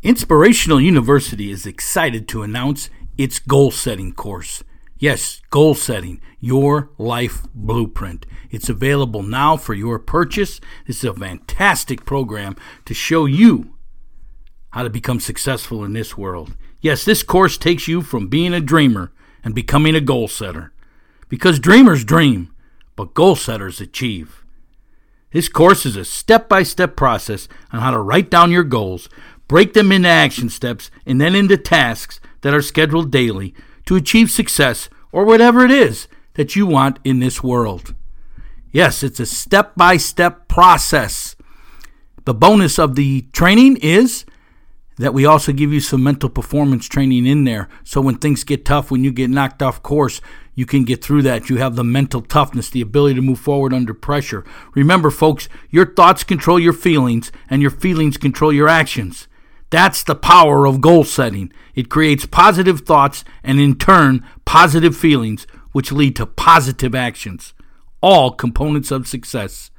Inspirational University is excited to announce its goal setting course. Yes, goal setting, your life blueprint. It's available now for your purchase. This is a fantastic program to show you how to become successful in this world. Yes, this course takes you from being a dreamer and becoming a goal setter. Because dreamers dream, but goal setters achieve. This course is a step by step process on how to write down your goals, break them into action steps, and then into tasks that are scheduled daily to achieve success or whatever it is that you want in this world. Yes, it's a step by step process. The bonus of the training is that we also give you some mental performance training in there. So when things get tough, when you get knocked off course, you can get through that. You have the mental toughness, the ability to move forward under pressure. Remember, folks, your thoughts control your feelings, and your feelings control your actions. That's the power of goal setting. It creates positive thoughts and, in turn, positive feelings, which lead to positive actions. All components of success.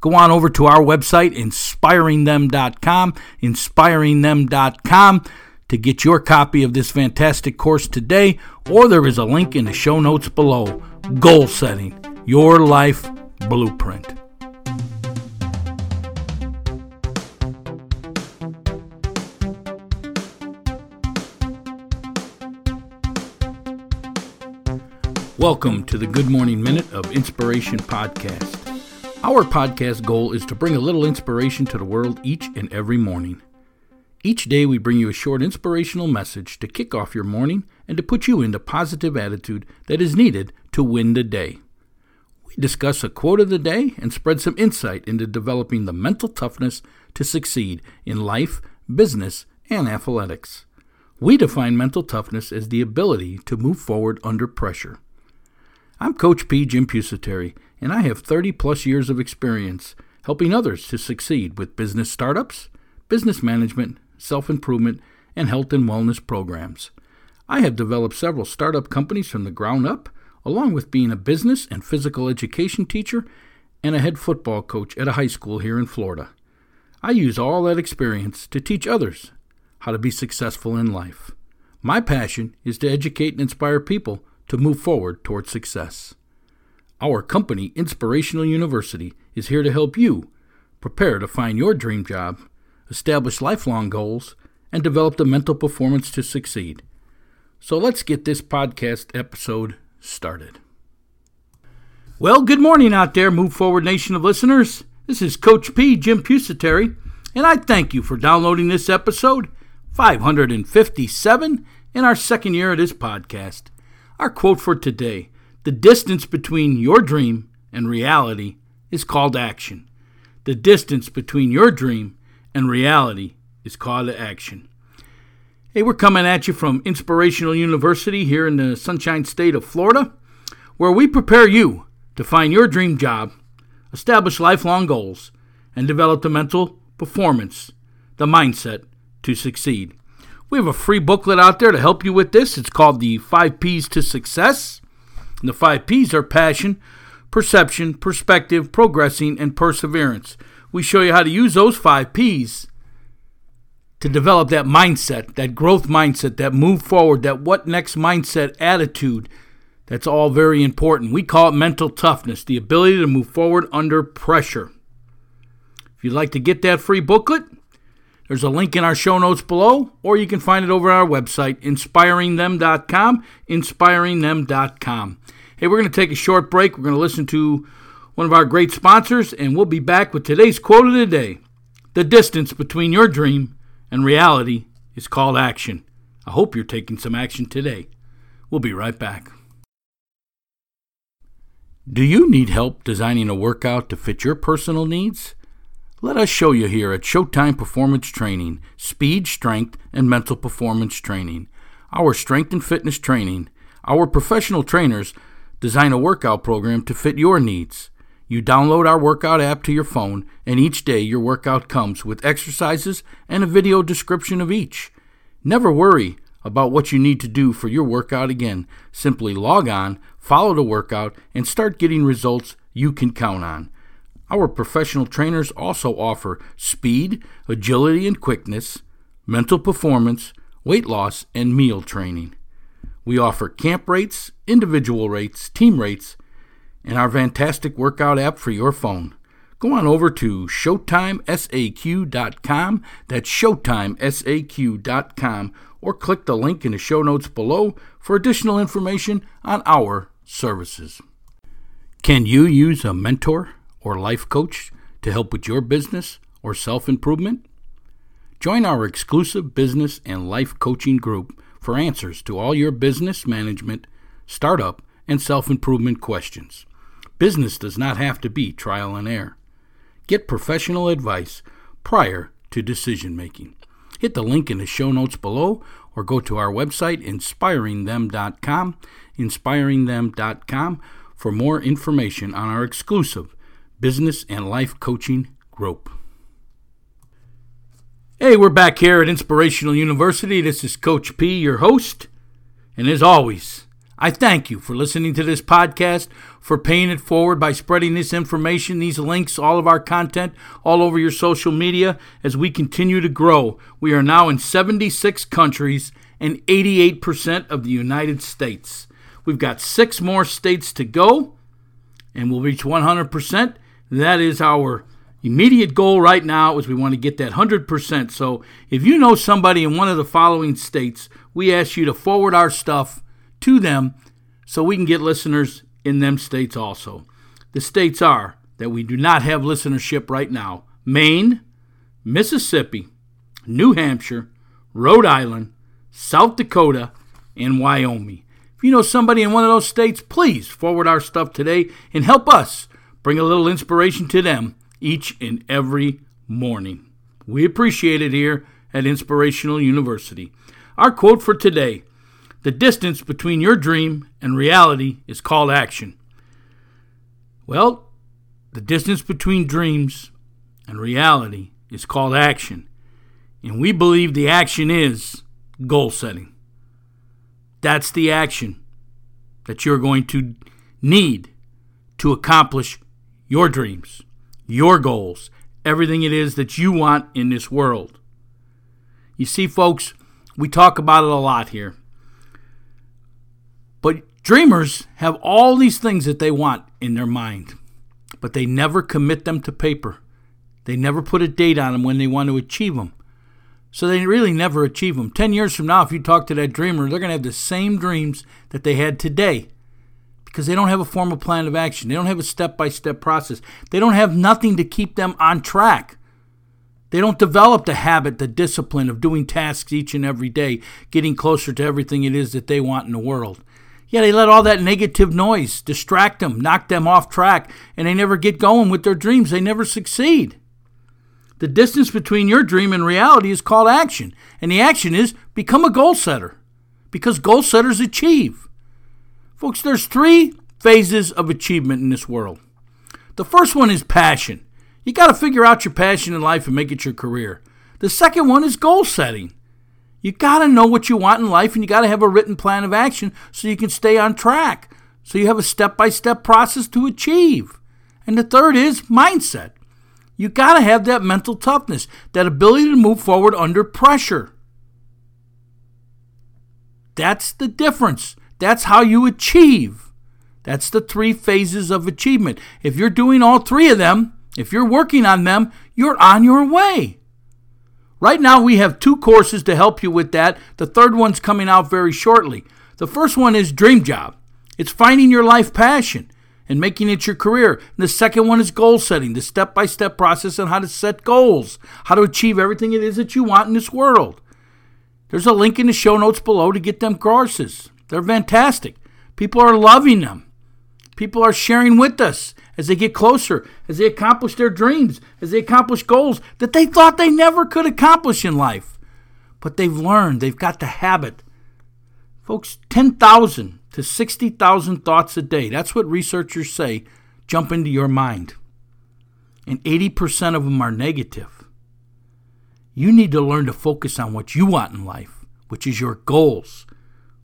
Go on over to our website, inspiringthem.com, inspiringthem.com, to get your copy of this fantastic course today, or there is a link in the show notes below. Goal setting, your life blueprint. Welcome to the Good Morning Minute of Inspiration Podcast. Our podcast goal is to bring a little inspiration to the world each and every morning. Each day, we bring you a short inspirational message to kick off your morning and to put you in the positive attitude that is needed to win the day. We discuss a quote of the day and spread some insight into developing the mental toughness to succeed in life, business, and athletics. We define mental toughness as the ability to move forward under pressure. I'm Coach P. Jim Pusateri, and I have 30 plus years of experience helping others to succeed with business startups, business management, self improvement, and health and wellness programs. I have developed several startup companies from the ground up, along with being a business and physical education teacher and a head football coach at a high school here in Florida. I use all that experience to teach others how to be successful in life. My passion is to educate and inspire people to move forward towards success. Our company, Inspirational University, is here to help you prepare to find your dream job, establish lifelong goals, and develop the mental performance to succeed. So let's get this podcast episode started. Well, good morning out there, Move Forward Nation of listeners. This is Coach P, Jim Pusateri, and I thank you for downloading this episode 557 in our second year of this podcast. Our quote for today The distance between your dream and reality is called action. The distance between your dream and reality is called action. Hey, we're coming at you from Inspirational University here in the Sunshine State of Florida, where we prepare you to find your dream job, establish lifelong goals, and develop the mental performance, the mindset to succeed. We have a free booklet out there to help you with this. It's called the Five P's to Success. And the five P's are passion, perception, perspective, progressing, and perseverance. We show you how to use those five P's to develop that mindset, that growth mindset, that move forward, that what next mindset attitude. That's all very important. We call it mental toughness, the ability to move forward under pressure. If you'd like to get that free booklet, there's a link in our show notes below, or you can find it over our website, inspiringthem.com, inspiringthem.com. Hey, we're going to take a short break. We're going to listen to one of our great sponsors, and we'll be back with today's quote of the day. The distance between your dream and reality is called action. I hope you're taking some action today. We'll be right back. Do you need help designing a workout to fit your personal needs? Let us show you here at Showtime Performance Training speed, strength, and mental performance training. Our strength and fitness training. Our professional trainers design a workout program to fit your needs. You download our workout app to your phone, and each day your workout comes with exercises and a video description of each. Never worry about what you need to do for your workout again. Simply log on, follow the workout, and start getting results you can count on. Our professional trainers also offer speed, agility, and quickness, mental performance, weight loss, and meal training. We offer camp rates, individual rates, team rates, and our fantastic workout app for your phone. Go on over to ShowtimeSAQ.com. That's ShowtimeSAQ.com. Or click the link in the show notes below for additional information on our services. Can you use a mentor or life coach to help with your business or self improvement? Join our exclusive business and life coaching group for answers to all your business management, startup, and self improvement questions. Business does not have to be trial and error. Get professional advice prior to decision making. Hit the link in the show notes below or go to our website, inspiringthem.com, inspiringthem.com, for more information on our exclusive business and life coaching group. Hey, we're back here at Inspirational University. This is Coach P, your host. And as always, I thank you for listening to this podcast, for paying it forward by spreading this information, these links, all of our content all over your social media as we continue to grow. We are now in 76 countries and 88% of the United States. We've got six more states to go, and we'll reach 100%. That is our immediate goal right now is we want to get that 100%. So if you know somebody in one of the following states, we ask you to forward our stuff to them so we can get listeners in them states also. The states are that we do not have listenership right now Maine, Mississippi, New Hampshire, Rhode Island, South Dakota, and Wyoming. If you know somebody in one of those states, please forward our stuff today and help us bring a little inspiration to them each and every morning. We appreciate it here at Inspirational University. Our quote for today The distance between your dream and reality is called action. Well, the distance between dreams and reality is called action. And we believe the action is goal setting. That's the action that you're going to need to accomplish your dreams your goals, everything it is that you want in this world. You see, folks, we talk about it a lot here. But dreamers have all these things that they want in their mind, but they never commit them to paper. They never put a date on them when they want to achieve them. So they really never achieve them. 10 years from now, if you talk to that dreamer, they're going to have the same dreams that they had today because they don't have a formal plan of action. They don't have a step by step process. They don't have nothing to keep them on track. They don't develop the habit, the discipline of doing tasks each and every day, getting closer to everything it is that they want in the world. Yeah, they let all that negative noise distract them, knock them off track, and they never get going with their dreams. They never succeed. The distance between your dream and reality is called action, and the action is become a goal setter because goal setters achieve. Folks, there's three phases of achievement in this world. The first one is passion. You got to figure out your passion in life and make it your career. The second one is goal setting. You got to know what you want in life and you got to have a written plan of action so you can stay on track. So you have a step by step process to achieve. And the third is mindset. You got to have that mental toughness, that ability to move forward under pressure. That's the difference. That's how you achieve. That's the three phases of achievement. If you're doing all three of them, if you're working on them, you're on your way. Right now, we have two courses to help you with that. The third one's coming out very shortly. The first one is Dream Job, it's finding your life passion and making it your career. And the second one is goal setting, the step by step process on how to set goals, how to achieve everything it is that you want in this world. There's a link in the show notes below to get them courses. They're fantastic. People are loving them. People are sharing with us as they get closer, as they accomplish their dreams, as they accomplish goals that they thought they never could accomplish in life. But they've learned, they've got the habit. Folks, 10,000 to 60,000 thoughts a day. That's what researchers say jump into your mind. And 80% of them are negative. You need to learn to focus on what you want in life, which is your goals,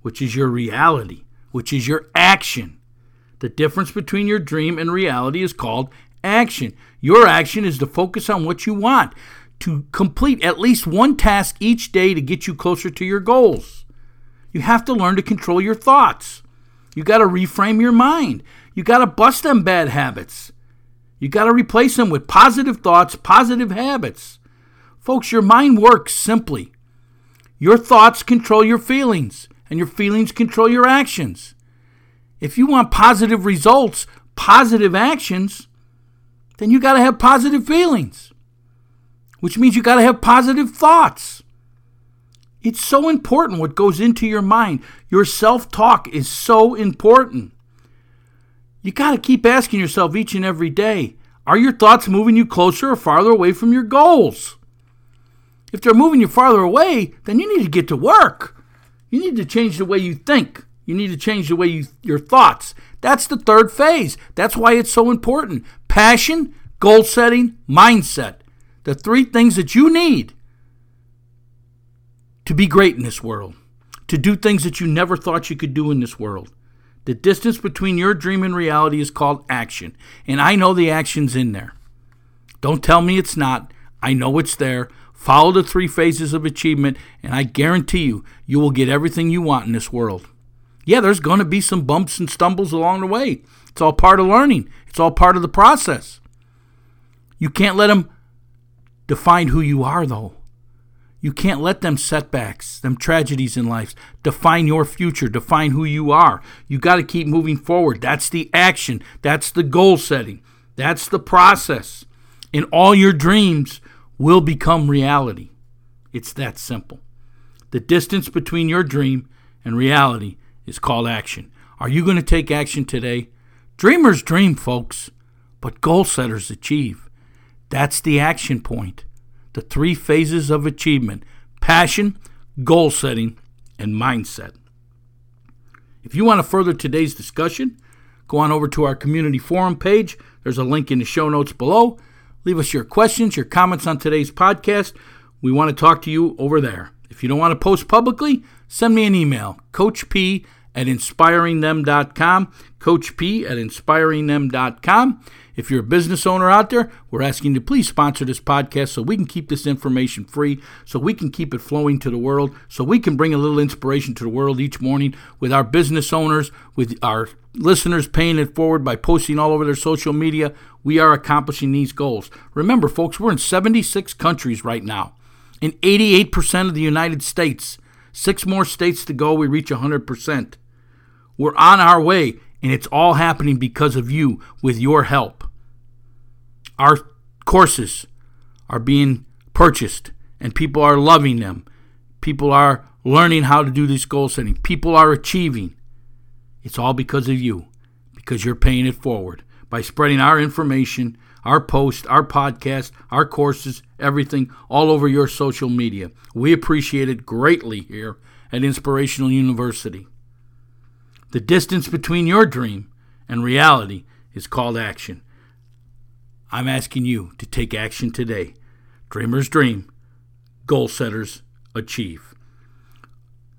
which is your reality, which is your action. The difference between your dream and reality is called action. Your action is to focus on what you want. to complete at least one task each day to get you closer to your goals. You have to learn to control your thoughts. You got to reframe your mind. You got to bust them bad habits. You got to replace them with positive thoughts, positive habits. Folks, your mind works simply. Your thoughts control your feelings, and your feelings control your actions. If you want positive results, positive actions, then you got to have positive feelings, which means you got to have positive thoughts. It's so important what goes into your mind. Your self talk is so important. You got to keep asking yourself each and every day are your thoughts moving you closer or farther away from your goals? If they're moving you farther away, then you need to get to work. You need to change the way you think. You need to change the way you your thoughts. That's the third phase. That's why it's so important. Passion, goal setting, mindset. The three things that you need to be great in this world, to do things that you never thought you could do in this world. The distance between your dream and reality is called action, and I know the action's in there. Don't tell me it's not. I know it's there. Follow the three phases of achievement, and I guarantee you, you will get everything you want in this world. Yeah, there's going to be some bumps and stumbles along the way. It's all part of learning, it's all part of the process. You can't let them define who you are, though. You can't let them setbacks, them tragedies in life define your future, define who you are. You got to keep moving forward. That's the action, that's the goal setting, that's the process. And all your dreams will become reality. It's that simple. The distance between your dream and reality is called action. Are you going to take action today? Dreamers dream, folks, but goal setters achieve. That's the action point. The three phases of achievement passion, goal setting, and mindset. If you want to further today's discussion, go on over to our community forum page. There's a link in the show notes below. Leave us your questions, your comments on today's podcast. We want to talk to you over there. If you don't want to post publicly, send me an email, Coach P at inspiringthem.com, Coach P at inspiringthem.com. If you're a business owner out there, we're asking you to please sponsor this podcast so we can keep this information free, so we can keep it flowing to the world, so we can bring a little inspiration to the world each morning with our business owners, with our listeners paying it forward by posting all over their social media. We are accomplishing these goals. Remember, folks, we're in 76 countries right now, in 88% of the United States. Six more states to go, we reach 100%. We're on our way, and it's all happening because of you with your help. Our courses are being purchased, and people are loving them. People are learning how to do this goal setting. People are achieving. It's all because of you, because you're paying it forward by spreading our information, our posts, our podcast, our courses, everything all over your social media. We appreciate it greatly here at Inspirational University. The distance between your dream and reality is called action. I'm asking you to take action today. Dreamers dream, goal setters achieve.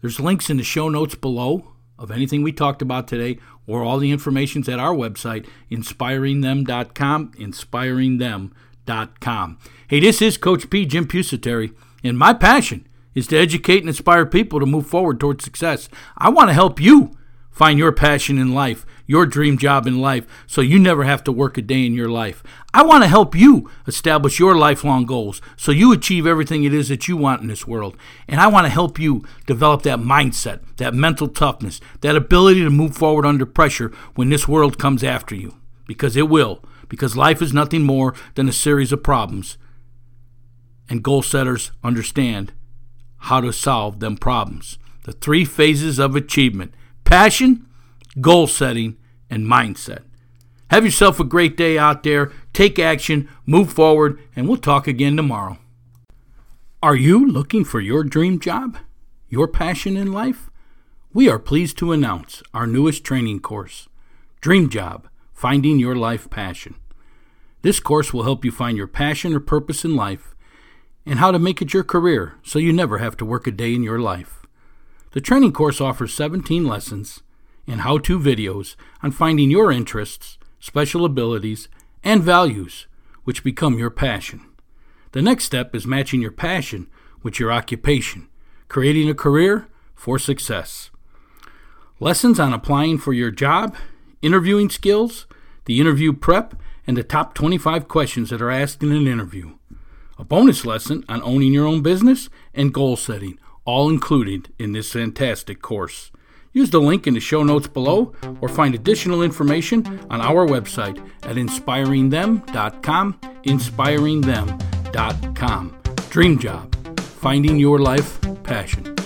There's links in the show notes below of anything we talked about today, or all the information's at our website, inspiringthem.com, inspiringthem.com. Hey, this is Coach P, Jim Pusateri, and my passion is to educate and inspire people to move forward towards success. I want to help you Find your passion in life, your dream job in life, so you never have to work a day in your life. I want to help you establish your lifelong goals so you achieve everything it is that you want in this world. And I want to help you develop that mindset, that mental toughness, that ability to move forward under pressure when this world comes after you. Because it will. Because life is nothing more than a series of problems. And goal setters understand how to solve them problems. The three phases of achievement passion, goal setting, and mindset. Have yourself a great day out there. Take action, move forward, and we'll talk again tomorrow. Are you looking for your dream job? Your passion in life? We are pleased to announce our newest training course, Dream Job Finding Your Life Passion. This course will help you find your passion or purpose in life and how to make it your career so you never have to work a day in your life. The training course offers 17 lessons and how to videos on finding your interests, special abilities, and values which become your passion. The next step is matching your passion with your occupation, creating a career for success. Lessons on applying for your job, interviewing skills, the interview prep, and the top 25 questions that are asked in an interview. A bonus lesson on owning your own business and goal setting, all included in this fantastic course. Use the link in the show notes below or find additional information on our website at inspiringthem.com. Inspiringthem.com. Dream Job, finding your life passion.